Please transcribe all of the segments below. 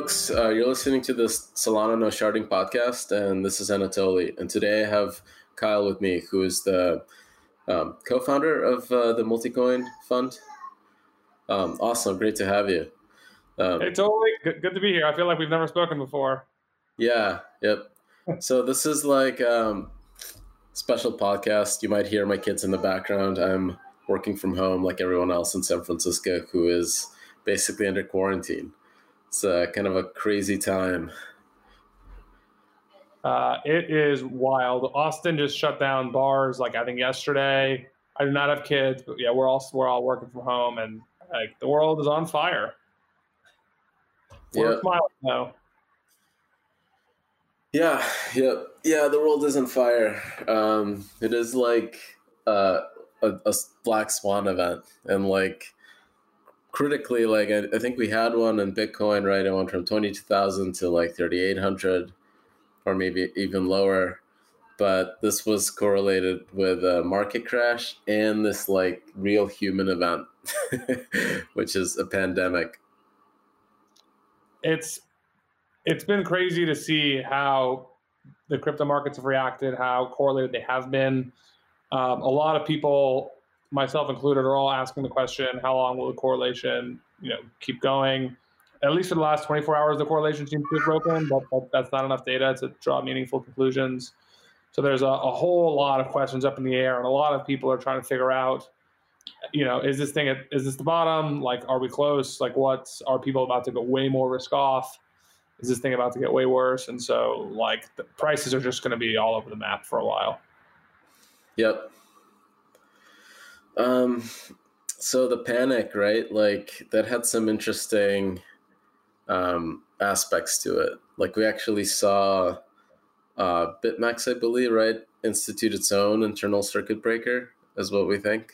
folks. Uh, you're listening to the Solana No Sharding podcast, and this is Anatoly. And today I have Kyle with me, who is the um, co-founder of uh, the Multicoin Fund. Um, awesome, great to have you. Um, hey, totally good, good, to be here. I feel like we've never spoken before. Yeah, yep. so this is like um, special podcast. You might hear my kids in the background. I'm working from home, like everyone else in San Francisco, who is basically under quarantine. It's uh, kind of a crazy time. Uh, it is wild. Austin just shut down bars like I think yesterday. I do not have kids, but yeah, we're all we're all working from home, and like the world is on fire. We're yep. smiling though. Yeah, yeah, yeah. The world is on fire. Um, it is like uh, a, a black swan event, and like critically, like I, I, think we had one in Bitcoin, right? It went from twenty two thousand to like thirty eight hundred, or maybe even lower. But this was correlated with a market crash and this like real human event, which is a pandemic. It's it's been crazy to see how the crypto markets have reacted, how correlated they have been. Um, a lot of people myself included, are all asking the question: How long will the correlation, you know, keep going? At least for the last 24 hours, the correlation seems to have broken, but, but that's not enough data to draw meaningful conclusions. So there's a, a, whole lot of questions up in the air, and a lot of people are trying to figure out, you know, is this thing at, is this the bottom? Like, are we close? Like, what are people about to go way more risk off? Is this thing about to get way worse? And so, like, the prices are just going to be all over the map for a while. Yep. Um, so the panic, right? Like that had some interesting um, aspects to it. Like we actually saw uh, BitMEX, I believe, right, institute its own internal circuit breaker, is what we think.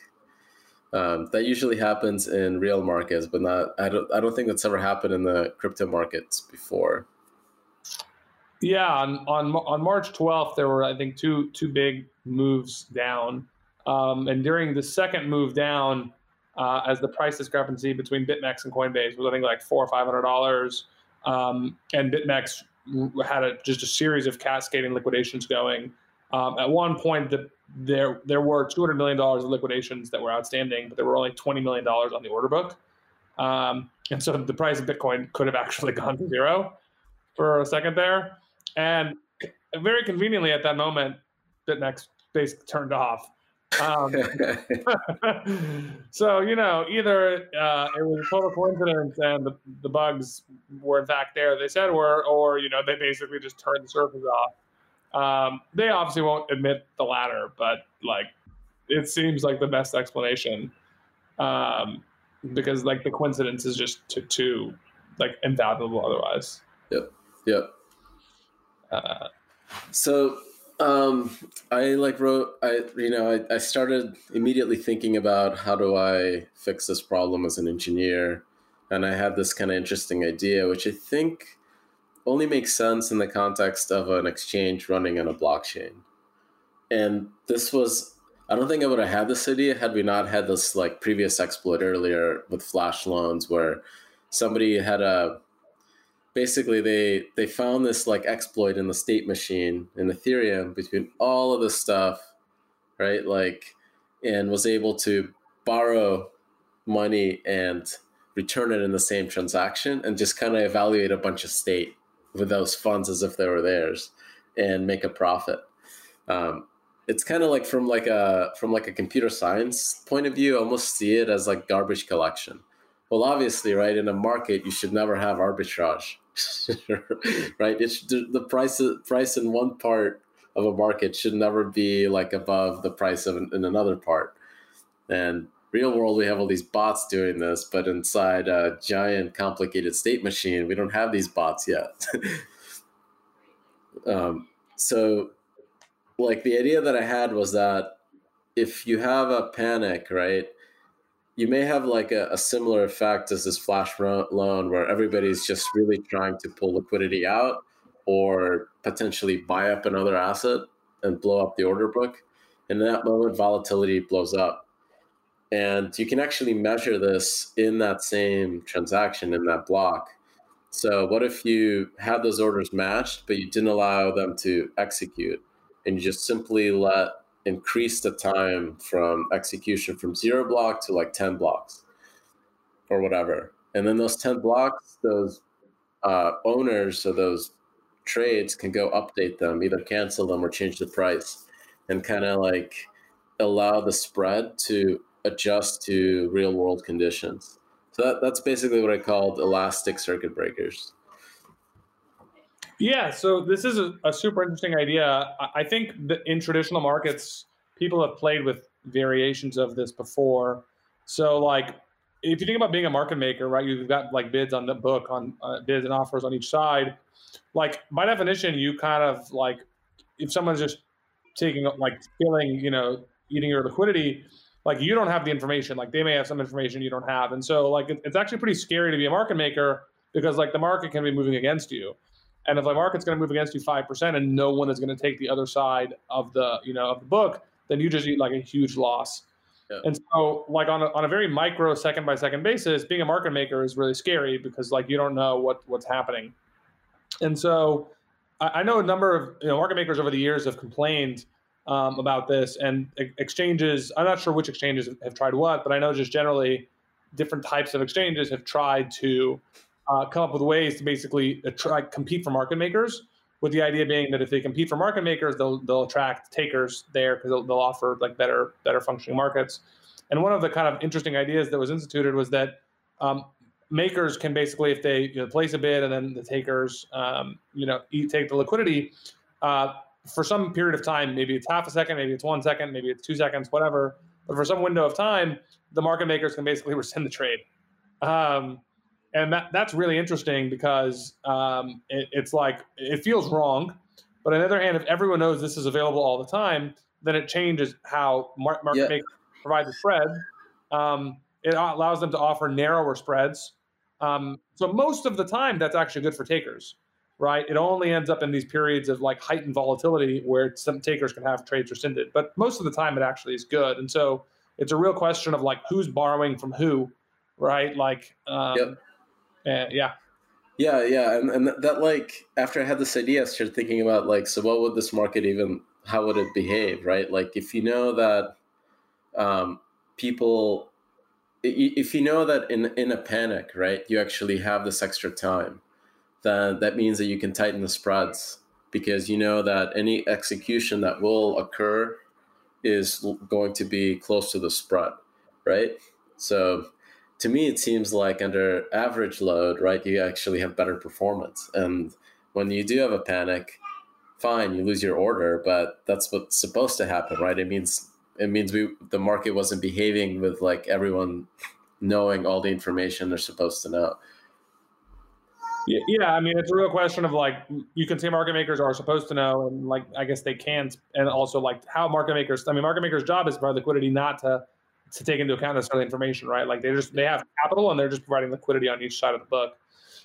Um, that usually happens in real markets, but not. I don't. I don't think that's ever happened in the crypto markets before. Yeah, on on on March 12th, there were I think two two big moves down. Um, and during the second move down, uh, as the price discrepancy between BitMEX and Coinbase was, I think, like four or five hundred dollars, um, and BitMEX had a, just a series of cascading liquidations going. Um, at one point, the, there there were two hundred million dollars of liquidations that were outstanding, but there were only twenty million dollars on the order book, um, and so the price of Bitcoin could have actually gone to zero for a second there. And very conveniently, at that moment, BitMEX basically turned off. Um, so you know, either uh, it was a total coincidence and the, the bugs were in fact there, they said were, or you know, they basically just turned the servers off. Um, they obviously won't admit the latter, but like, it seems like the best explanation um, because like the coincidence is just too, too like invaluable otherwise. Yep. Yep. Uh, so um, I like wrote, I, you know, I, I started immediately thinking about how do I fix this problem as an engineer. And I had this kind of interesting idea, which I think only makes sense in the context of an exchange running on a blockchain. And this was, I don't think I would have had this idea had we not had this like previous exploit earlier with flash loans where somebody had a basically they they found this like exploit in the state machine in Ethereum between all of this stuff, right? Like, and was able to borrow money and return it in the same transaction and just kind of evaluate a bunch of state with those funds as if they were theirs and make a profit. Um, it's kind of like from like a from like a computer science point of view, almost see it as like garbage collection. Well, obviously, right in a market, you should never have arbitrage right? It's the price price in one part of a market should never be like above the price of in another part. And real world, we have all these bots doing this, but inside a giant complicated state machine, we don't have these bots yet. um, so, like the idea that I had was that if you have a panic, right? You may have like a, a, similar effect as this flash loan where everybody's just really trying to pull liquidity out or potentially buy up another asset and blow up the order book. And in that moment, volatility blows up. And you can actually measure this in that same transaction, in that block. So what if you had those orders matched, but you didn't allow them to execute, and you just simply let increase the time from execution from zero block to like 10 blocks or whatever. And then those 10 blocks, those uh, owners of those trades can go update them, either cancel them or change the price, and kind of like allow the spread to adjust to real world conditions. So that, that's basically what I called elastic circuit breakers. Yeah, so this is a, a super interesting idea. I think that in traditional markets, people have played with variations of this before. So, like, if you think about being a market maker, right, you've got like bids on the book, on uh, bids and offers on each side. Like, by definition, you kind of like, if someone's just taking, like, killing, you know, eating your liquidity, like, you don't have the information. Like, they may have some information you don't have. And so, like, it, it's actually pretty scary to be a market maker because, like, the market can be moving against you. And if the market's going to move against you five percent, and no one is going to take the other side of the you know of the book, then you just eat like a huge loss. Yeah. And so, like on a, on a very micro second by second basis, being a market maker is really scary because like you don't know what what's happening. And so, I, I know a number of you know market makers over the years have complained um, about this, and exchanges. I'm not sure which exchanges have tried what, but I know just generally different types of exchanges have tried to uh, come up with ways to basically try compete for market makers. With the idea being that if they compete for market makers, they'll they'll attract takers there because they'll, they'll offer like better better functioning markets. And one of the kind of interesting ideas that was instituted was that um, makers can basically, if they you know, place a bid and then the takers, um, you know, eat, take the liquidity uh, for some period of time. Maybe it's half a second, maybe it's one second, maybe it's two seconds, whatever. But for some window of time, the market makers can basically rescind the trade. Um, and that that's really interesting because um, it, it's like it feels wrong, but on the other hand, if everyone knows this is available all the time, then it changes how mar- market makers provide the spread. Um, it allows them to offer narrower spreads. Um, so most of the time, that's actually good for takers, right? It only ends up in these periods of like heightened volatility where some takers can have trades rescinded, but most of the time, it actually is good. And so it's a real question of like who's borrowing from who, right? Like, um, yep uh, yeah. Yeah, yeah, and and that like after I had this idea, I started thinking about like, so what would this market even? How would it behave, right? Like if you know that um, people, if you know that in in a panic, right, you actually have this extra time, then that means that you can tighten the spreads because you know that any execution that will occur is going to be close to the spread, right? So to me, it seems like under average load, right, you actually have better performance. And when you do have a panic, fine, you lose your order, but that's what's supposed to happen, right? It means it means we the market wasn't behaving with like everyone knowing all the information they're supposed to know. Yeah, yeah, I mean, it's a real question of like you can say market makers are supposed to know, and like I guess they can, and also like how market makers. I mean, market makers' job is provide liquidity, not to to take into account necessarily information, right? Like they just they have capital and they're just providing liquidity on each side of the book.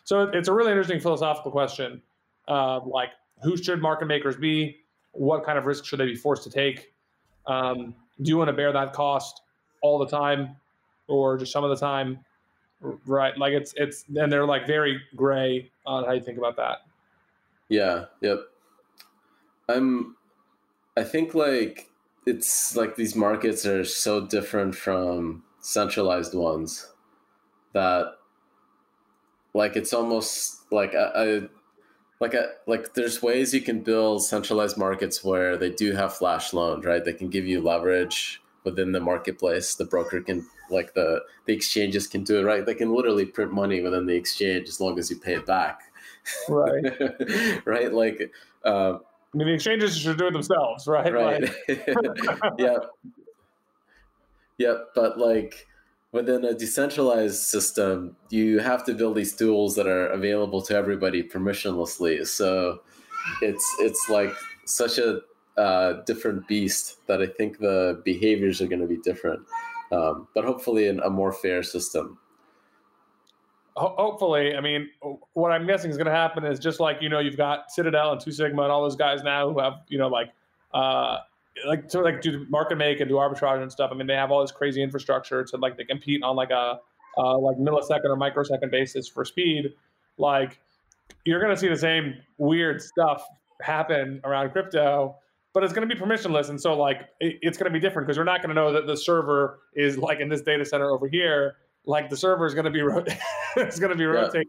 So it's a really interesting philosophical question. Uh, like who should market makers be? What kind of risk should they be forced to take? Um, do you want to bear that cost all the time, or just some of the time? Right, like it's it's and they're like very gray on how you think about that. Yeah. Yep. I'm. I think like it's like these markets are so different from centralized ones that like it's almost like a, a like a like there's ways you can build centralized markets where they do have flash loans right? They can give you leverage within the marketplace. The broker can like the the exchanges can do it right? They can literally print money within the exchange as long as you pay it back. Right. Right? Like uh, I mean, the exchanges should do it themselves, right? Right. Like... yeah. Yeah, but like within a decentralized system, you have to build these tools that are available to everybody permissionlessly. So it's it's like such a uh, different beast that I think the behaviors are going to be different. Um, but hopefully, in a more fair system hopefully, I mean, what I'm guessing is going to happen is just like you know, you've got Citadel and Two Sigma and all those guys now who have you know like uh, like to like do market make and do arbitrage and stuff. I mean, they have all this crazy infrastructure to like they compete on like a uh, like millisecond or microsecond basis for speed. like you're going to see the same weird stuff happen around crypto but it's going to be permissionless and so like it's going to be different because we're not going to know that the server is like in this data center over here like the server is going to be ro- it's going to be rotating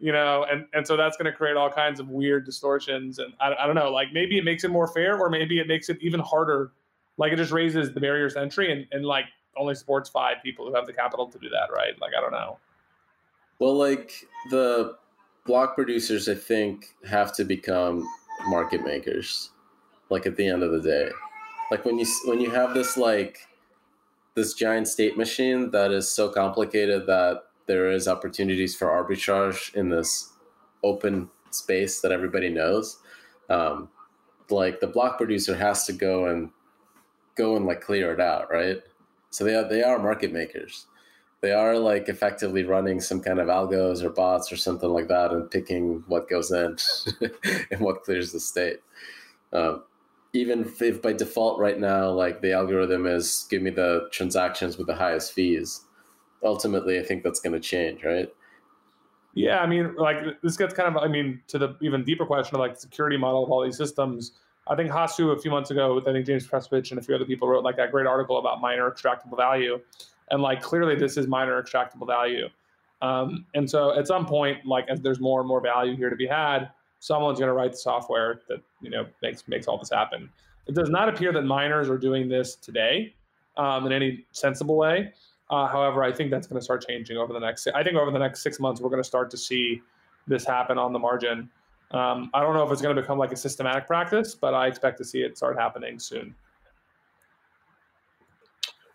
you know and and so that's going to create all kinds of weird distortions and I, I don't know like maybe it makes it more fair or maybe it makes it even harder like it just raises the barriers to entry and, and like only supports five people who have the capital to do that right? Like i don't know. Well like the block producers i think have to become market makers like at the end of the day. Like when you when you have this like this giant state machine that is so complicated that there is opportunities for arbitrage in this open space that everybody knows. Um, like the block producer has to go and go and like clear it out right? So they are they are market makers. They are like effectively running some kind of algos or bots or something like that and picking what goes in and what clears the state. Um, even if, by default right now like the algorithm is give me the transactions with the highest fees ultimately i think that's going to change right? Yeah i mean like this gets kind of i mean to the even deeper question of like the security model of all these systems. I think hasu a few months ago with i think james prestwich and a few other people wrote like that great article about miner extractable value. And like clearly this is miner extractable value. Um, and so at some point like as there's more and more value here to be had someone's going to write the software that you know makes makes all this happen. It does not appear that miners are doing this today um, in any sensible way. Uh, however, I think that's going to start changing over the next. I think over the next six months, we're going to start to see this happen on the margin. Um, I don't know if it's going to become like a systematic practice, but I expect to see it start happening soon.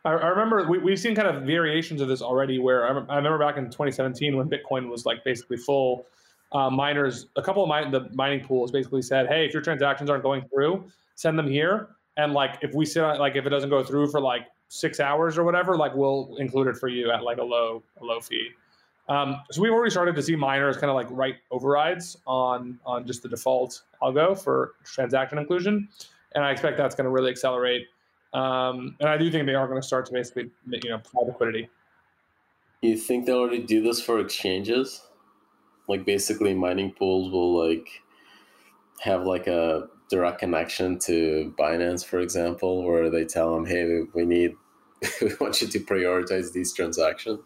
I, I remember we, we've seen kind of variations of this already. Where I, I remember back in 2017 when Bitcoin was like basically full uh, miners, a couple of the mining pools basically said, hey, if your transactions aren't going through, send them here. And like if we sit on, like if it doesn't go through for like six hours or whatever, like we'll include it for you at like a low a low fee. Um, so we've already started to see miners kind of like write overrides on on just the default algo for transaction inclusion, and I expect that's going to really accelerate. Um, and I do think they are going to start to basically you know provide liquidity. You think they already do this for exchanges? Like basically mining pools will like have like a direct connection to Binance, for example, where they tell them, "Hey, we need, we want you to prioritize these transactions."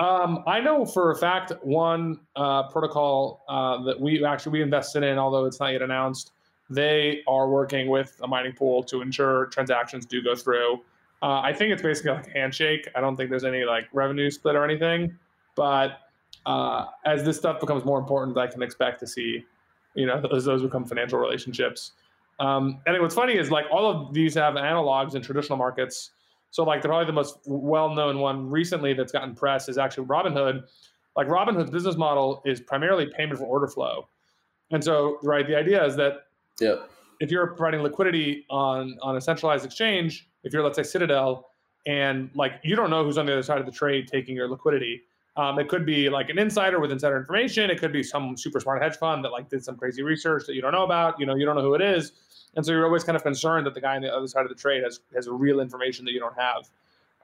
Um, I know for a fact one uh, protocol uh, that we actually we invested in, although it's not yet announced. They are working with a mining pool to ensure transactions do go through. Uh, I think it's basically like a handshake. I don't think there's any like revenue split or anything, but uh, as this stuff becomes more important, I can expect to see, you know, those, those become financial relationships. Um, and what's funny is like all of these have analogs in traditional markets. So like the, probably the most well-known one recently that's gotten press is actually Robinhood. Like Robinhood's business model is primarily payment for order flow. And so, right, the idea is that yeah. if you're providing liquidity on on a centralized exchange, if you're let's say Citadel, and like you don't know who's on the other side of the trade taking your liquidity, um, it could be like an insider with insider information. It could be some super smart hedge fund that like did some crazy research that you don't know about. You know, you don't know who it is, and so you're always kind of concerned that the guy on the other side of the trade has has real information that you don't have.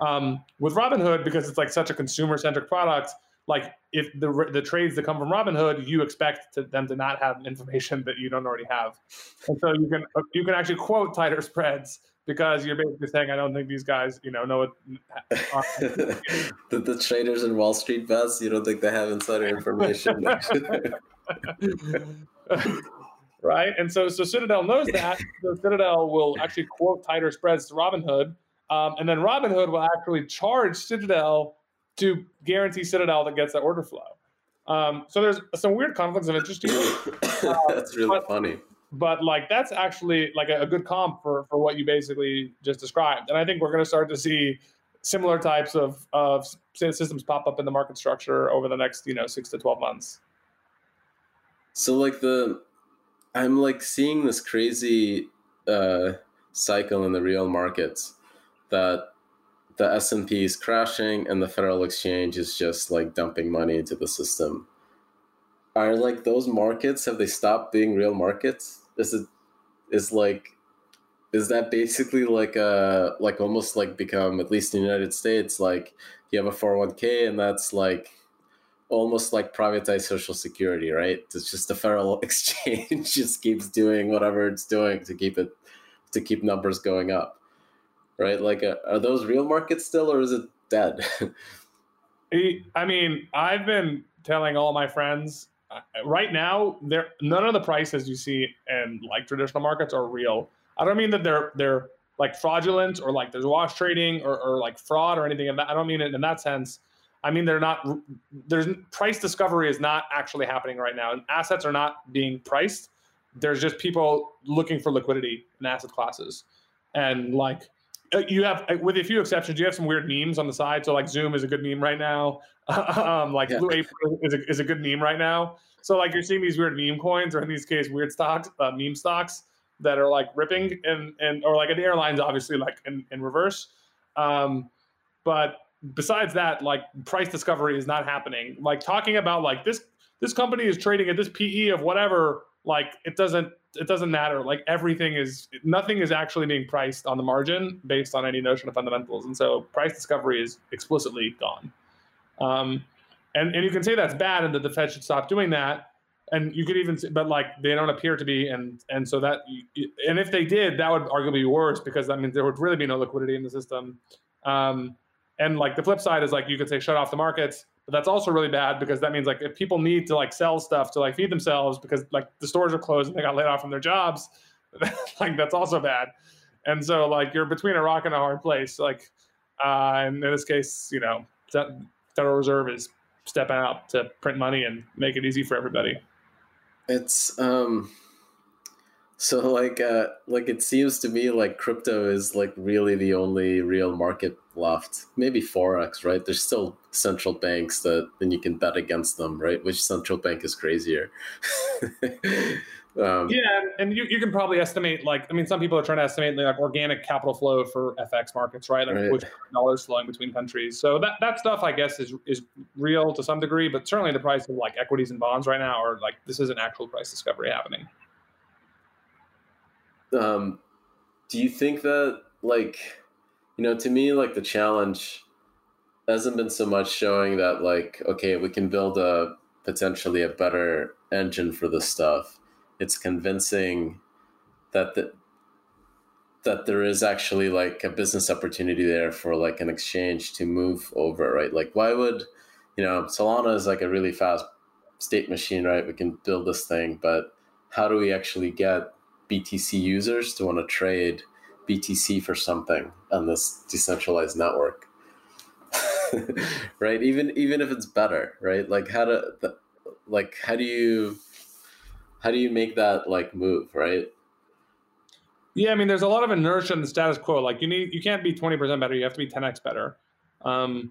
Um, with Robinhood, because it's like such a consumer centric product, like if the the trades that come from Robinhood, you expect to, them to not have information that you don't already have, and so you can you can actually quote tighter spreads because you're basically saying I don't think these guys, you know, know what. the, the traders in Wall Street bets, you don't think they have insider information? right, and so so Citadel knows that. So Citadel will actually quote tighter spreads to Robinhood, um, and then Robinhood will actually charge Citadel to guarantee Citadel that gets that order flow. Um, so there's some weird conflicts of interest here. Uh, That's really but, funny but like that's actually like a, a, good comp for for what you basically just described. And i think we're going to start to see similar types of of systems pop up in the market structure over the next you know six to 12 months. So like the i'm like seeing this crazy uh cycle in the real markets that the s&p is crashing and the federal exchange is just like dumping money into the system. Are like those markets have they stopped being real markets is it is like is that basically like a like almost like become at least in the United States like you have a 401k and that's like almost like privatized social security, right? It's just the federal exchange just keeps doing whatever it's doing to keep it to keep numbers going up, right? Like, uh, are those real markets still, or is it dead? I mean, I've been telling all my friends uh, right now, there none of the prices you see in like traditional markets are real. I don't mean that they're they're like fraudulent or like there's wash trading or, or like fraud or anything. I don't mean it in that sense. I mean they're not there's price discovery is not actually happening right now. And assets are not being priced. There's just people looking for liquidity in asset classes. And like uh, you have with a few exceptions, you have some weird memes on the side. So like Zoom is a good meme right now. um, like yeah. Blue Apron is a, is a good meme right now. So like you're seeing these weird meme coins, or in these case, weird stocks, uh, meme stocks that are like ripping and and or like the airlines, obviously like in, in reverse. Um, but besides that, like price discovery is not happening. Like talking about like this this company is trading at this PE of whatever, like it doesn't it doesn't matter. Like everything is nothing is actually being priced on the margin based on any notion of fundamentals, and so price discovery is explicitly gone. Um, and and you can say that's bad, and that the Fed should stop doing that. And you could even, say, but like they don't appear to be, and and so that, and if they did, that would arguably be worse because that means there would really be no liquidity in the system. Um, and like the flip side is like you could say shut off the markets, but that's also really bad because that means like if people need to like sell stuff to like feed themselves because like the stores are closed and they got laid off from their jobs, like that's also bad. And so like you're between a rock and a hard place. Like, uh, in this case, you know, Federal Reserve is stepping out to print money and make it easy for everybody. It's um so like uh like it seems to me like crypto is like really the only real market left. Maybe forex, right? There's still central banks that then you can bet against them, right? Which central bank is crazier? Um, yeah, and you, you can probably estimate like I mean some people are trying to estimate like organic capital flow for FX markets, right? Like right. which dollars flowing between countries. So that, that stuff I guess is is real to some degree, but certainly the price of like equities and bonds right now are like this is an actual price discovery happening. Um, do you think that like you know to me like the challenge hasn't been so much showing that like okay we can build a potentially a better engine for this stuff it's convincing that the, that there is actually like a business opportunity there for like an exchange to move over, right? Like why would you know Solana is like a really fast state machine, right? We can build this thing, but how do we actually get BTC users to want to trade BTC for something on this decentralized network? right? Even even if it's better, right? Like how to like how do you how do you make that like move, right? Yeah, I mean, there's a lot of inertia in the status quo. Like you need, you can't be 20% better. You have to be 10x better. Um,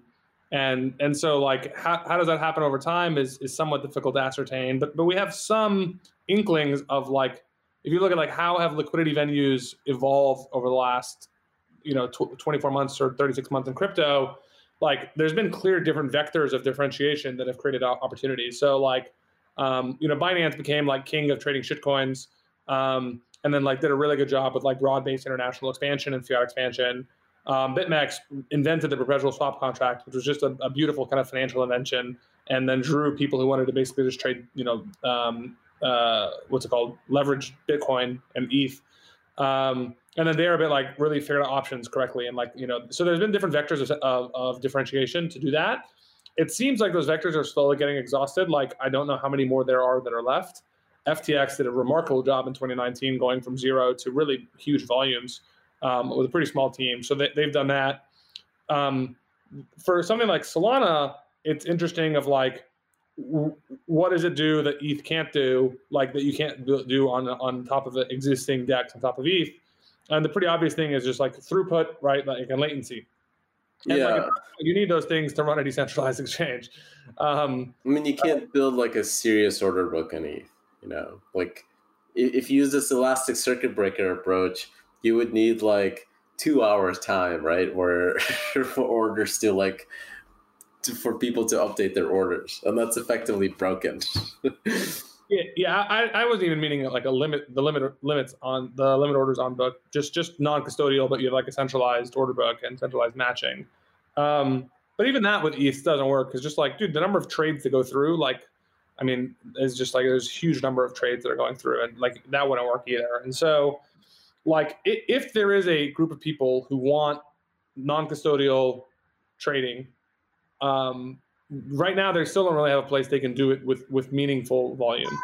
and and so like how, how does that happen over time is is somewhat difficult to ascertain. But but we have some inklings of like if you look at like how have liquidity venues evolved over the last you know tw- 24 months or 36 months in crypto like there's been clear different vectors of differentiation that have created opportunities so like um, you know, Binance became like king of trading shitcoins, um, and then like did a really good job with like broad-based international expansion and fiat expansion. Um, BitMEX invented the perpetual swap contract, which was just a, a, beautiful kind of financial invention, and then drew people who wanted to basically just trade, you know, um, uh, what's it called, leverage Bitcoin and ETH. Um, and then they're a bit like really figured out options correctly, and like you know, so there's been different vectors of, of, of differentiation to do that it seems like those vectors are slowly getting exhausted. Like I don't know how many more there are that are left. FTX did a remarkable job in 2019, going from zero to really huge volumes um, with a pretty small team. So they, have done that. Um, for something like Solana, it's interesting. Of like, w- what does it do that ETH can't do? Like that you can't do on on top of the existing DEX on top of ETH. And the pretty obvious thing is just like throughput, right? Like and latency. And yeah, like, you need those things to run a decentralized exchange. Um, I mean, you can't build like a serious order book on ETH. You know, like if you use this elastic circuit breaker approach, you would need like two hours time, right? Where for orders to like to, for people to update their orders, and that's effectively broken. yeah. I, I wasn't even meaning like a limit, the limit limits on the limit orders on book, just just non custodial, but you have like a centralized order book and centralized matching. Um, but even that with ETH doesn't work because just like, dude, the number of trades to go through, like, I mean, it's just like there's a huge number of trades that are going through, and like that wouldn't work either. And so, like, if there is a group of people who want non-custodial trading, um, right now they still don't really have a place they can do it with with meaningful volume.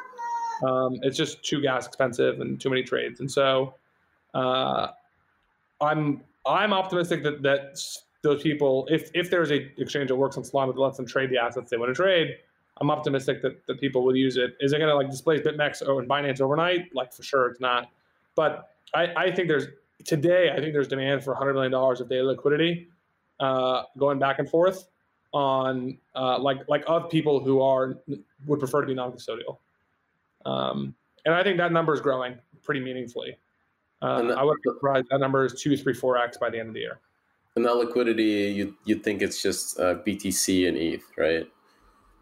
Um, it's just too gas expensive and too many trades, and so uh, I'm I'm optimistic that that those people, if if there's a exchange that works on Solana that lets them trade the assets they want to trade, I'm optimistic that the people will use it. Is it going to like displace BitMEX or Binance overnight? Like for sure, it's not. But I, I think there's today. I think there's demand for 100 million dollars of daily liquidity uh, going back and forth on uh, like like of people who are would prefer to be non-custodial. Um, and I think that number is growing pretty meaningfully. Uh, I would surprise that number is two, three, four x by the end of the year. And that liquidity, you you think it's just uh, BTC and ETH, right?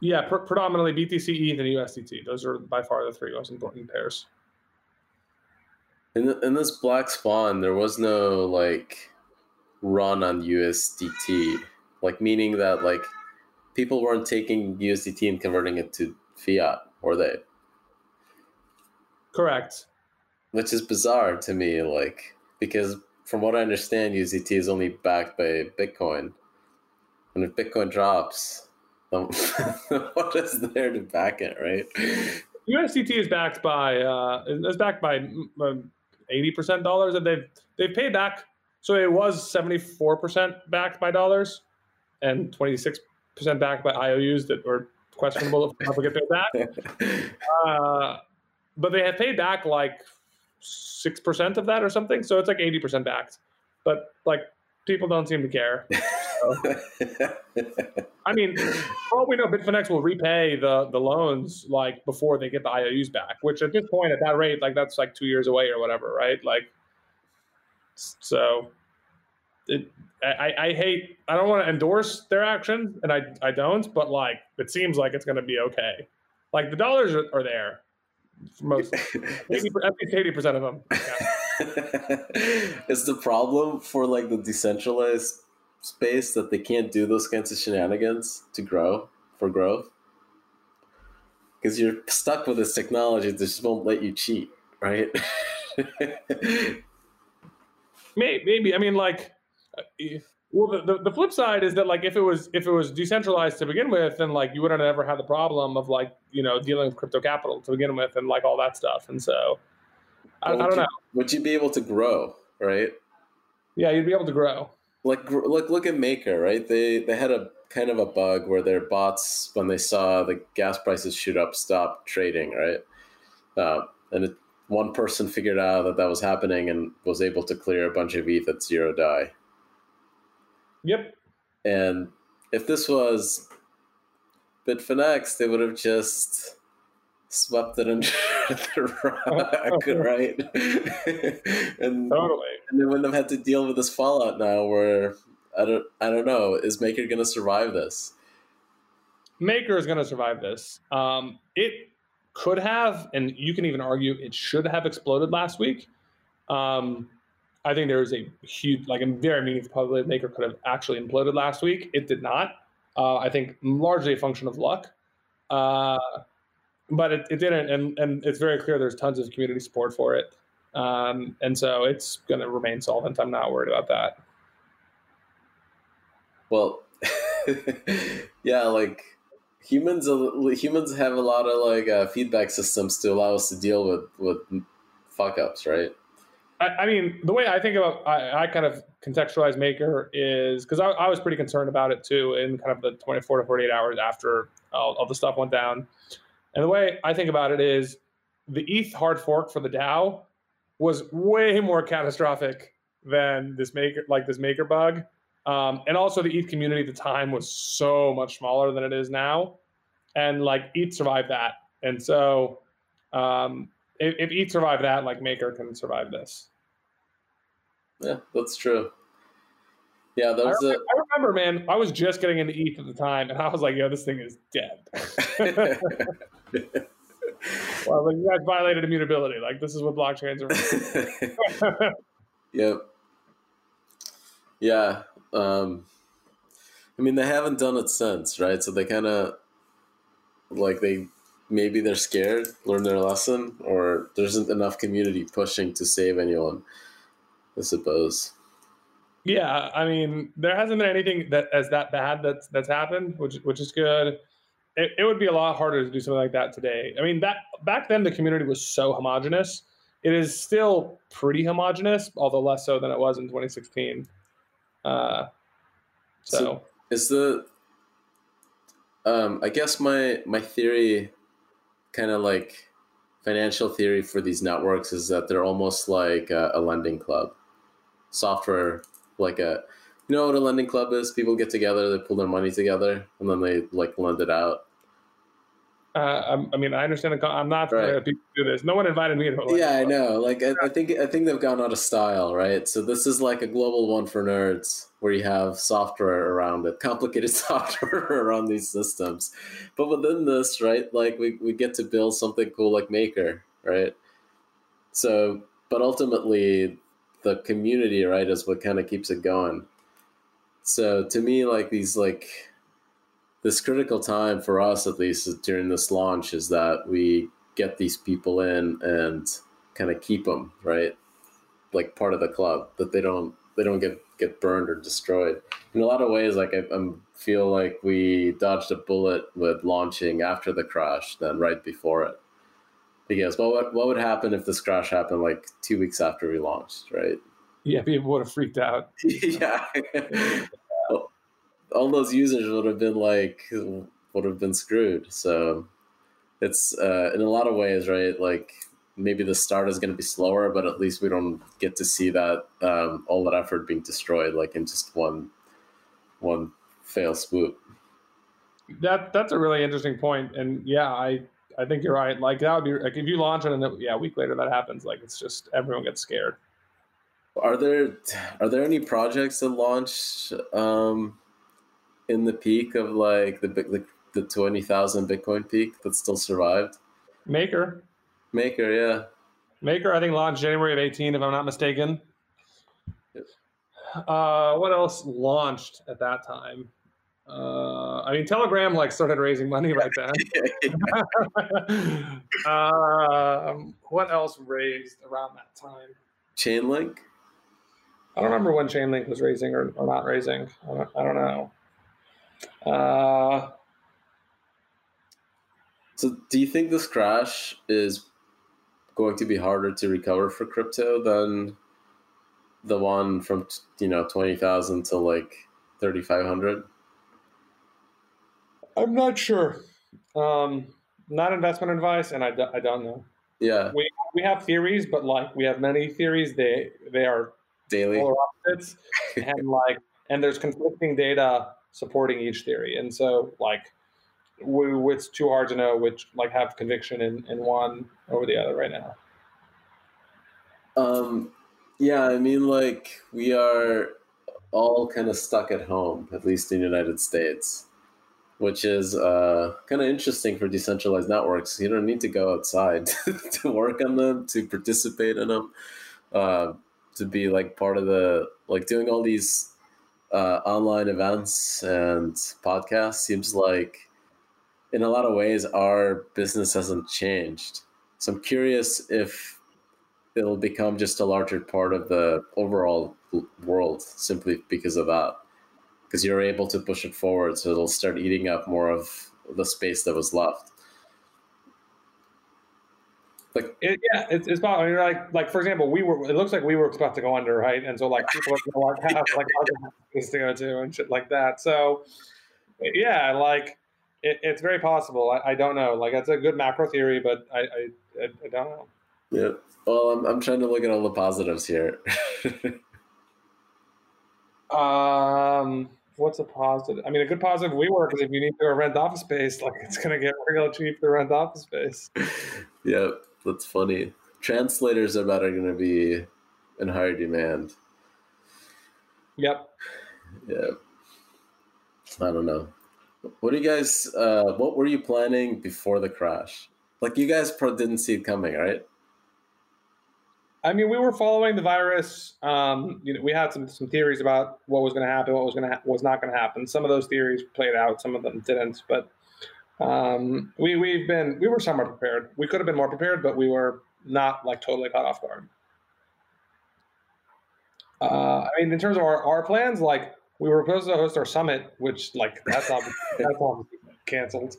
Yeah, pr- predominantly BTC, ETH, and USDT. Those are by far the three most important pairs. In the, in this black swan there was no like run on USDT, like meaning that like people weren't taking USDT and converting it to fiat, were they? Correct. Which is bizarre to me, like because from what I understand, USDT is only backed by Bitcoin, and if Bitcoin drops, what is there to back it, right? USDT is backed by uh, is backed by um, eighty percent dollars that they've they've paid back. So it was seventy four percent backed by dollars, and twenty six percent backed by IOUs that were questionable if we get paid back. Uh, but they have paid back like six percent of that or something. So it's like eighty percent backed. But like people don't seem to care. So. I mean, all we know, Bitfinex will repay the the loans like before they get the IOUs back. Which at this point, at that rate, like that's like two years away or whatever, right? Like, so it, I, I hate. I don't want to endorse their action, and I I don't. But like, it seems like it's going to be okay. Like the dollars are, are there most 80, at least eighty percent of them. Yeah. it's the problem for like the decentralized space that they can't do those kinds of shenanigans to grow for growth because you're stuck with this technology that just won't let you cheat, right? maybe, maybe. I mean, like, well, the, the, the, flip side is that like if it was if it was decentralized to begin with, then like you wouldn't have ever had the problem of like you know dealing with crypto capital to begin with and like all that stuff. And so I, I don't you, know. Would you be able to grow, right? Yeah, you'd be able to grow. Like look look at Maker, right? They they had a kind of a bug where their bots when they saw the gas prices shoot up stopped trading, right? Uh, and it, one person figured out that that was happening and was able to clear a bunch of ETH at zero DAI Yep. And if this was Bitfinex, they would have just swept it under the rug, right? and, totally. And they wouldn't have had to deal with this fallout now where I don't I don't know, is Maker gonna survive this? Maker is gonna survive this. Um, it could have, and you can even argue it should have exploded last week. Um, I think there was a huge, like a very meaningful public Maker could have actually imploded last week. It did not. Uh, I think largely a function of luck. Uh, but it, it didn't, and, and it's very clear there's tons of community support for it. Um, and so it's going to remain solvent. I'm not worried about that. Well, yeah, like humans, humans have a lot of like uh, feedback systems to allow us to deal with with fuck ups, right? I, I, mean, the way I think about I, I kind of contextualize Maker is because I, I, was pretty concerned about it too in kind of the 24 to 48 hours after all, all, the stuff went down. And the way I think about it is the ETH hard fork for the DAO was way more catastrophic than this Maker, like this Maker bug. Um, and also the ETH community at the time was so much smaller than it is now. And like ETH survived that. And so um, if, if ETH survived that, like Maker can survive this. Yeah, that's true. Yeah, that was I remember, a... I remember, man. I was just getting into ETH at the time, and I was like, "Yo, this thing is dead." well, like you guys violated immutability. Like this is what blockchains are. yep. Yeah. Um, I mean, they haven't done it since, right? So they kind of like they maybe they're scared, learn their lesson, or there isn't enough community pushing to save anyone. I suppose. Yeah, I mean, there hasn't been anything that as that bad that's that's happened, which which is good. It, it would be a lot harder to do something like that today. I mean, back back then the community was so homogenous. It is still pretty homogenous, although less so than it was in 2016. Uh, so, so is the um, I guess my my theory, kind of like financial theory for these networks, is that they're almost like a, a lending club, software like a you know what a lending club is? People get together, they pull their money together, and then they like lend it out. Uh, I mean, I understand. The, I'm not right. people do this. No one invited me to. Like, yeah, I know. Like, I, I, think I think they've gone out of style, right? So this is like a global one for nerds, where you have software around it, complicated software around these systems. But within this, right, like we we get to build something cool like Maker, right? So, but ultimately, the community, right, is what kind of keeps it going. So to me, like these like this critical time for us at least during this launch is that we get these people in and kind of keep them right? Like part of the club that they don't they don't get get burned or destroyed. In a lot of ways like i I'm, feel like we dodged a bullet with launching after the crash than right before it. Because what would, what would happen if this crash happened like two weeks after we launched right? Yeah people would have freaked out. Yeah all those users would have been like would have been screwed. So it's uh, in a lot of ways, right? Like maybe the start is going to be slower, but at least we don't get to see that um, all that effort being destroyed, like in just one one fail swoop. That that's a really interesting point, and yeah, I I think you're right. Like that would be like if you launch it and then, yeah, a week later that happens, like it's just everyone gets scared. Are there are there any projects that launch um, in the peak of like the the, the twenty thousand Bitcoin peak that still survived? Maker. Maker, yeah. Maker, I think launched January of eighteen, if I'm not mistaken. Yes. Uh, what else launched at that time? Uh, I mean, Telegram like started raising money right then. uh, what else raised around that time? Chainlink. I don't remember when Chainlink was raising or, or not raising. I don't, I don't know. Uh, so, do you think this crash is going to be harder to recover for crypto than the one from you know twenty thousand to like thirty five hundred? I'm not sure. Um, not investment advice, and I, do, I don't know. Yeah, we we have theories, but like we have many theories, they they are daily opposites, and like and there's conflicting data supporting each theory. And so, like, we, it's too hard to know which, like, have conviction in, in one over the other right now. Um, yeah, I mean, like, we are all kind of stuck at home, at least in the United States, which is uh, kind of interesting for decentralized networks. You don't need to go outside to work on them, to participate in them, uh, to be like part of the like doing all these uh, online events and podcasts seems like in a lot of ways our business hasn't changed. So i'm curious if it'll become just a larger part of the overall world simply because of that because you're able to push it forward so it'll start eating up more of the space that was left like it, yeah, it's, it's about I mean, like like for example, we were. It looks like we were about to go under, right? And so like people are gonna like have like other things to go to and shit like that. So yeah, like it, it's very possible. I, I, don't know. Like that's a good macro theory, but I I, I don't know. Yeah. Well, I'm I'm trying to look at all the positives here. um. What's a positive? I mean, a good positive we work is if you need to rent office space, like it's going to get real cheap to rent office space. yeah. That's funny. Translators are better going to be in higher demand. Yep. Yeah. I don't know. What do you guys? Uh, what were you planning before the crash? Like you guys probably didn't see it coming, right? I mean, we were following the virus. Um, you know, we had some some theories about what was going to happen, what was going to ha- was not going to happen. Some of those theories played out, some of them didn't. But um, we we've been we were somewhat prepared. We could have been more prepared, but we were not like totally caught off guard. Uh, I mean, in terms of our, our plans, like we were supposed to host our summit, which like that's not that's all canceled,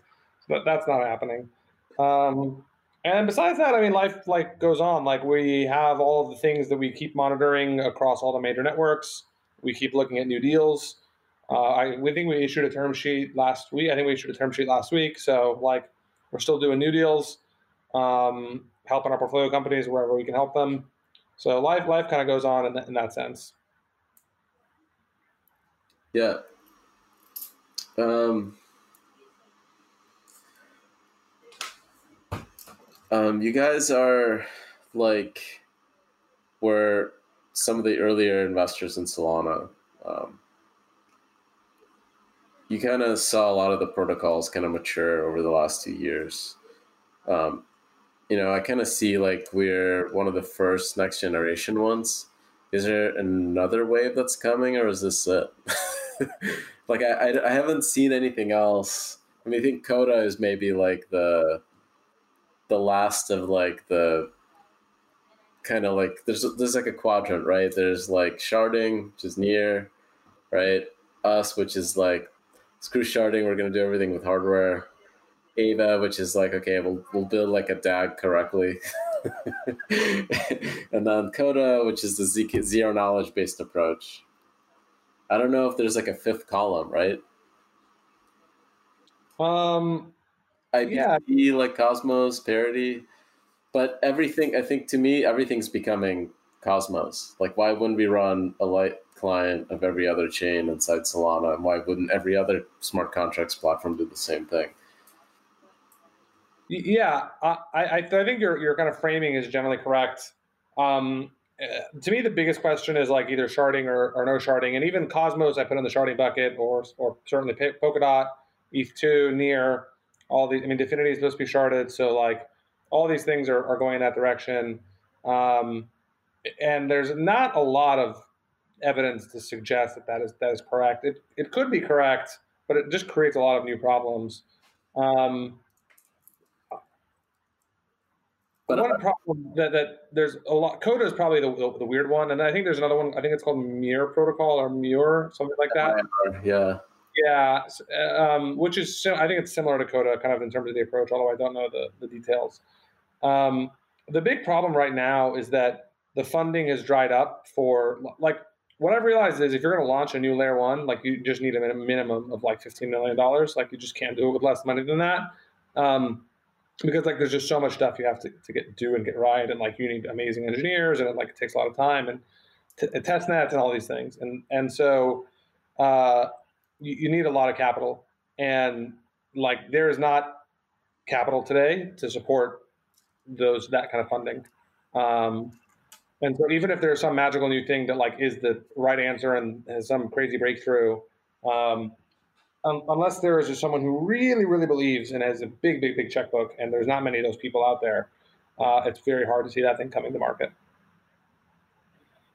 but that's not happening. Um, and besides that, I mean, life like goes on. Like we have all the things that we keep monitoring across all the major networks. We keep looking at new deals. Uh, I we think we issued a term sheet last week. I think we issued a term sheet last week. So like we're still doing new deals, um, helping our portfolio companies wherever we can help them. So life life kind of goes on in, in that sense. Yeah. Um, um, you guys are like were some of the earlier investors in Solana. Um, you kind of saw a lot of the protocols kind of mature over the last two years. Um, you know, I kind of see like we're one of the first next generation ones. Is there another wave that's coming, or is this it? like I, I, I haven't seen anything else. I mean, I think Coda is maybe like the the last of like the kind of like there's there's like a quadrant, right? There's like sharding, which is near, right? Us, which is like screw sharding. We're gonna do everything with hardware. Ava, which is like okay, we'll we'll build like a DAG correctly. and then Coda, which is the zero knowledge based approach. I don't know if there's like a fifth column, right? Um, IBC, yeah. like Cosmos, Parity, but everything. I think to me, everything's becoming Cosmos. Like, why wouldn't we run a light client of every other chain inside Solana, and why wouldn't every other smart contracts platform do the same thing? Yeah, I, I, I think your your kind of framing is generally correct. Um, eh, to me, the biggest question is like either sharding or, or no sharding, and even Cosmos I put in the sharding bucket, or or certainly Polkadot, ETH2, Near, all these. I mean, DFINITY is supposed to be sharded, so like all these things are, are going in that direction. Um, and there's not a lot of evidence to suggest that that is that is correct. It it could be correct, but it just creates a lot of new problems. Um, but one problem that, that there's a lot. Coda is probably the, the, the, weird one, and I think there's another one. I think it's called Mir Protocol or Mir, something like that. Yeah. Yeah, um, which is I think it's similar to Coda, kind of in terms of the approach. Although I don't know the the details. Um, the big problem right now is that the funding has dried up for like what I've realized is if you're going to launch a new layer one, like you just need a minimum of like fifteen million dollars. Like you just can't do it with less money than that. Um, because like there's just so much stuff you have to, to get do and get right and like you need amazing engineers and it like it takes a lot of time and t- test nets and all these things and and so uh, you, you need a lot of capital and like there is not capital today to support those that kind of funding um, and so even if there's some magical new thing that like is the right answer and has some crazy breakthrough um, um, unless there is just someone who really, really believes and has a big, big, big checkbook, and there's not many of those people out there, uh, it's very hard to see that thing coming to market.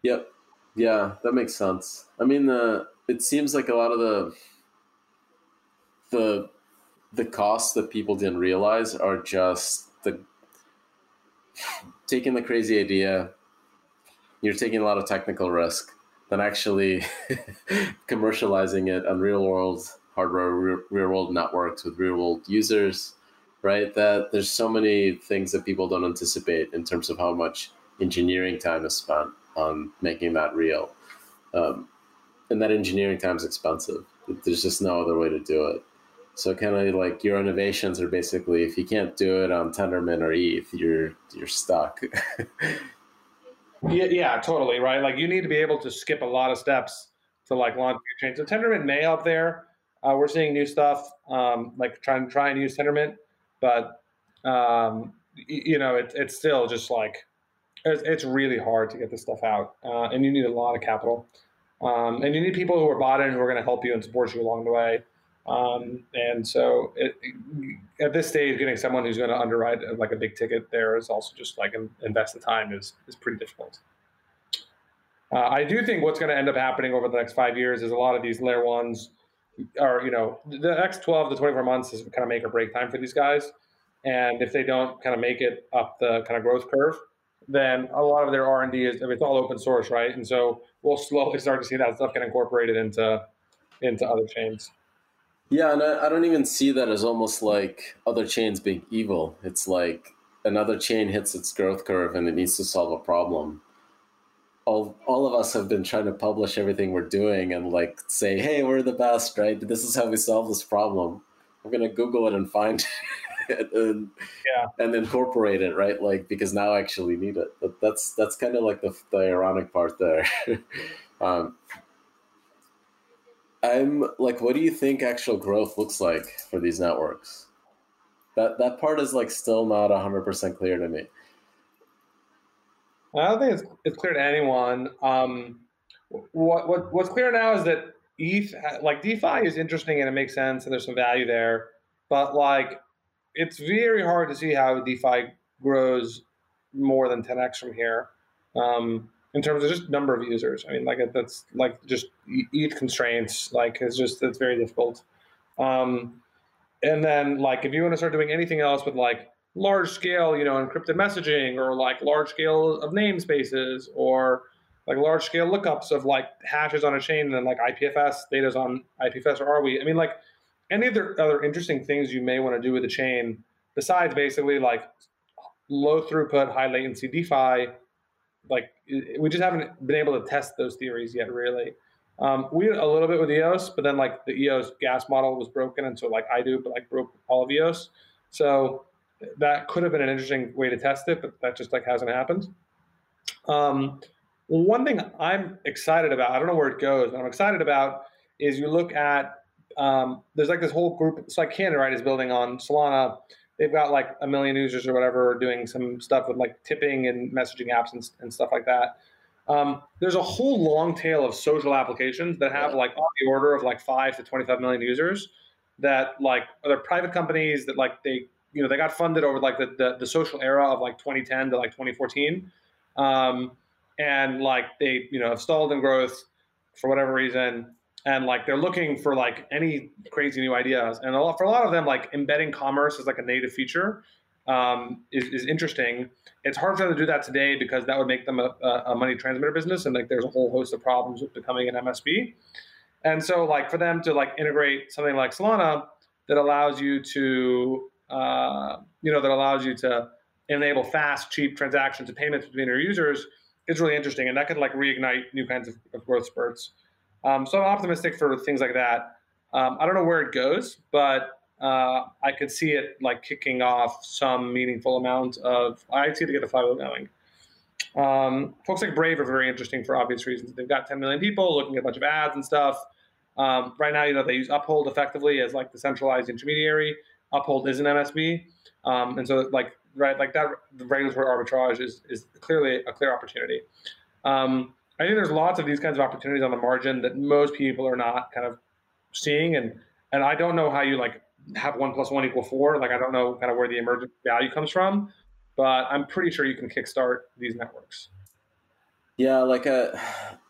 Yep. Yeah, that makes sense. I mean, the it seems like a lot of the the the costs that people didn't realize are just the taking the crazy idea. You're taking a lot of technical risk than actually commercializing it on real world hardware real world networks with real world users, right? That there's so many things that people don't anticipate in terms of how much engineering time is spent on making that real. Um, and that engineering time is expensive. There's just no other way to do it. So kind of like your innovations are basically if you can't do it on Tendermint or ETH, you're you're stuck. yeah, yeah, totally right. Like you need to be able to skip a lot of steps to like launch your chain. So Tendermint may up there, uh, we're seeing new stuff, um, like trying to try and use Tendermint, but um, you know, it, it's still just like it's, it's, really hard to get this stuff out, uh, and you need a lot of capital, um, and you need people who are bought in who are going to help you and support you along the way. Um, and so it, at this stage, getting someone who's going to underwrite like a big ticket there is also just like invest the time is, is pretty difficult. Uh, I do think what's going to end up happening over the next five years is a lot of these layer ones are, you know, the next 12 to 24 months is kind of make or break time for these guys. And if they don't kind of make it up the kind of growth curve, then a lot of their R&D is, I mean, it's all open source, right? And so we'll slowly start to see that stuff get incorporated into, into other chains. Yeah, and I, I don't even see that as almost like other chains being evil. It's like another chain hits its growth curve and it needs to solve a problem. All, all of us have been trying to publish everything we're doing and like say, hey, we're the best, right? This is how we solve this problem. I'm gonna Google it and find it and, yeah. and incorporate it, right? Like because now I actually need it. But that's that's kind of like the, the ironic part there. um, I'm like, what do you think actual growth looks like for these networks? That that part is like still not hundred percent clear to me. I don't think it's, it's clear to anyone. Um, what, what what's clear now is that ETH, like DeFi, is interesting and it makes sense and there's some value there, but like it's very hard to see how DeFi grows more than 10x from here. Um, in terms of just number of users. I mean, like that's like just ETH constraints. Like it's just it's very difficult. Um, and then like if you want to start doing anything else with like large scale, you know, encrypted messaging or like large scale of namespaces or like large scale lookups of like hashes on a chain and then like IPFS data's on IPFS or are we? I mean, like any other other interesting things you may want to do with the chain besides basically like low throughput, high latency DeFi like we just haven't been able to test those theories yet, really. Um, we did a little bit with EOS, but then like the EOS gas model was broken, and so like I do, but like broke all of EOS. So that could have been an interesting way to test it, but that just like hasn't happened. Um, one thing I'm excited about, I don't know where it goes, but I'm excited about is you look at um, there's like this whole group. So like Canada, right, is building on Solana they've got like a million users or whatever doing some stuff with like tipping and messaging apps and, and stuff like that. Um, there's a whole long tail of social applications that have like on the order of like five to 25 million users that like are private companies that like they you know they got funded over like the, the, the social era of like 2010 to like 2014 um, and like they you know have stalled in growth for whatever reason and like they're looking for like any crazy new ideas. And a lot, for a lot of them like embedding commerce as like a native feature um, is, is interesting. It's hard for them to do that today because that would make them a, a money transmitter business and like there's a whole host of problems with becoming an MSB and so like for them to like integrate something like solana that allows you to uh, you know that allows you to enable fast cheap transactions and payments between your users is really interesting. And that could like reignite new kinds of, of growth spurts um, so I'm optimistic for things like that. Um, I don't know where it goes, but uh, I could see it like kicking off some meaningful amount of. It to get the flywheel going. Um, folks like Brave are very interesting for obvious reasons. They've got 10 million people looking at a bunch of ads and stuff. Um, right now, you know, they use Uphold effectively as like the centralized intermediary. Uphold is an MSB, um, and so like right, like that regulatory arbitrage is is clearly a clear opportunity. Um, I think there's lots of these kinds of opportunities on the margin that most people are not kind of seeing, and and I don't know how you like have one plus one equal four. Like I don't know kind of where the emergent value comes from, but I'm pretty sure you can kickstart these networks. Yeah, like uh,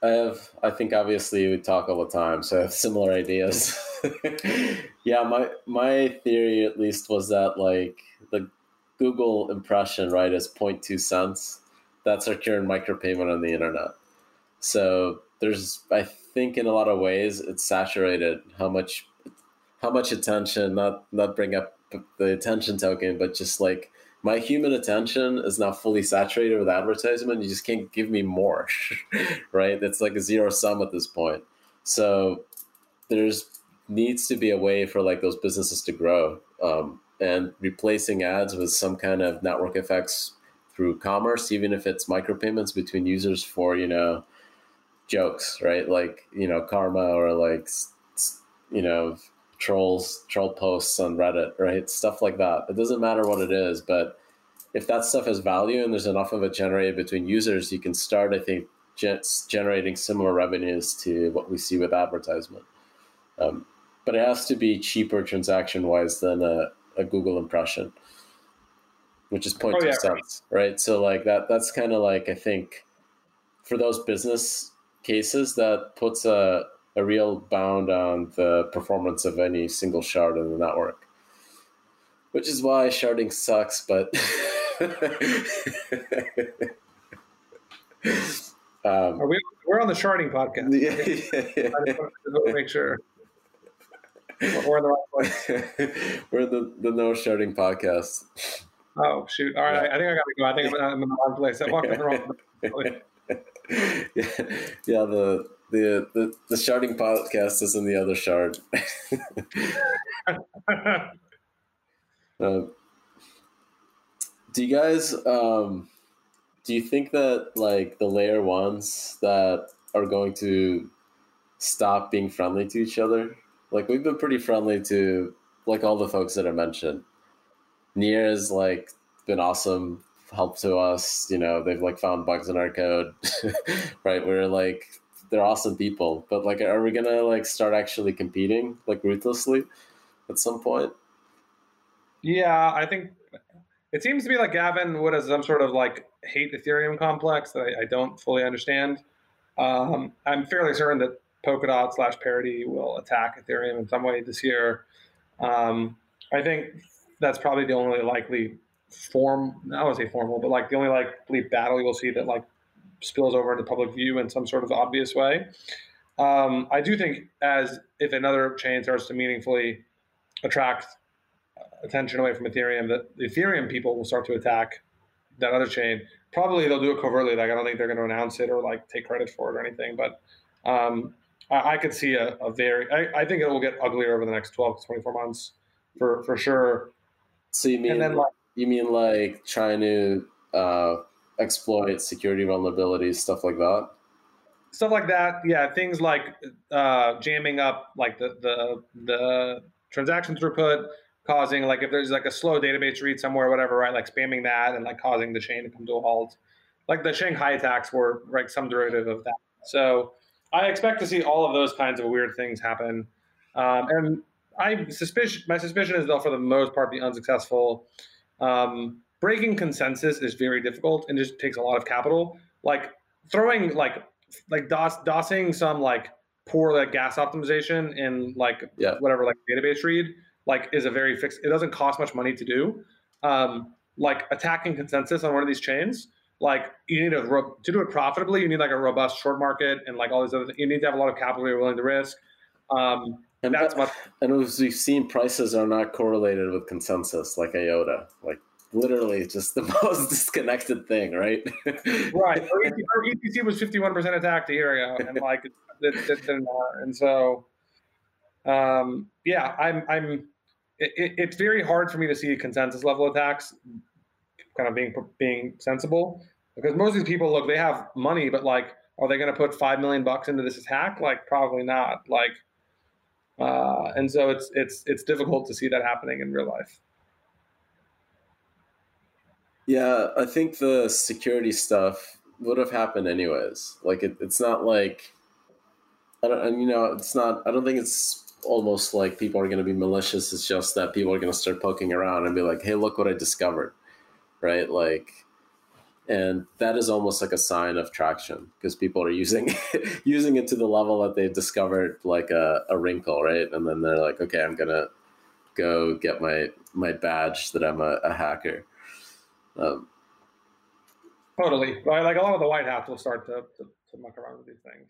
I have. I think obviously we talk all the time, so I have similar ideas. yeah, my my theory at least was that like the Google impression right is 0.2 cents. That's our current micropayment on the internet. So there's, I think, in a lot of ways, it's saturated. How much, how much attention? Not not bring up the attention token, but just like my human attention is now fully saturated with advertisement. You just can't give me more, right? It's like a zero sum at this point. So there's needs to be a way for like those businesses to grow um, and replacing ads with some kind of network effects through commerce, even if it's micropayments between users for you know jokes, right? Like you know, karma or like you know, trolls, troll posts on Reddit, right? Stuff like that. It doesn't matter what it is, but if that stuff has value and there's enough of it generated between users, you can start, I think, generating similar revenues to what we see with advertisement. Um, but it has to be cheaper transaction wise than a, a Google impression, which is point oh, two yeah, cents, right. right? So like that that's kind of like I think for those business cases that puts a a real bound on the performance of any single shard in the network. Which is why sharding sucks, but um, Are we, we're on the sharding podcast. Yeah, yeah, yeah. make sure. We're in the right place. we're the, the no sharding podcast. Oh shoot! All right, yeah. I think I gotta go. I think I'm in the wrong place. I walked in the wrong place. yeah, yeah. The the the the sharding podcast is in the other shard. uh, do you guys um, do you think that like the layer ones that are going to stop being friendly to each other? Like we've been pretty friendly to like all the folks that I mentioned. Near has like been awesome help to us. You know, they've like found bugs in our code, right? We're like they're awesome people, but like, are we gonna like start actually competing like ruthlessly at some point? Yeah, I think it seems to be like Gavin would have some sort of like hate Ethereum complex that I, I don't fully understand. Um, I'm fairly certain that Polkadot slash Parity will attack Ethereum in some way this year. Um, I think that's probably the only likely form. I don't want to say formal, but like the only likely battle you'll see that like spills over into public view in some sort of obvious way. Um, I do think as if another chain starts to meaningfully attract attention away from Ethereum, that the Ethereum people will start to attack that other chain. Probably they'll do it covertly. Like I don't think they're going to announce it or like take credit for it or anything. But um, I, I, could see a, a very. I, I, think it will get uglier over the next twelve to twenty four months for for sure. So me. mean then, like, you mean like trying to uh, exploit security vulnerabilities, stuff like that. Stuff like that, yeah. Things like uh, jamming up like the the the transaction throughput, causing like if there's like a slow database read somewhere, whatever, right? Like spamming that and like causing the chain to come to a halt. Like the Shanghai attacks were like some derivative of that. So I expect to see all of those kinds of weird things happen. Um, and I suspicion my suspicion is they'll for the most part be unsuccessful. Um, breaking consensus is very difficult and just takes a lot of capital. Like throwing like like DOS DOSing some like poor like gas optimization in like yeah. whatever like database read like is a very fixed. It doesn't cost much money to do. Um, like attacking consensus on one of these chains, like you need a to do it profitably. You need like a robust short market and like all these other. Things. You need to have a lot of capital you're willing to risk. Um, and that's much. And as we've seen, prices are not correlated with consensus like IOTA. Like literally just the most disconnected thing, right? right. Our ETC was 51% attacked a year ago, and like, it, it, it, and so, um, yeah, I'm, I'm, it, it's very hard for me to see consensus level attacks kind of being being sensible because most of these people look they have money, but like, are they going to put five million bucks into this attack? Like, probably not. Like, uh, and so it's it's it's difficult to see that happening in real life. Yeah, I think the security stuff would have happened anyways. Like it, it's not like I don't, and you know, it's not. I don't think it's almost like people are going to be malicious. It's just that people are going to start poking around and be like, "Hey, look what I discovered," right? Like, and that is almost like a sign of traction because people are using using it to the level that they've discovered like a, a wrinkle, right? And then they're like, "Okay, I'm gonna go get my my badge that I'm a, a hacker." Um, totally. Like a lot of the White Hats will start to, to, to muck around with these things.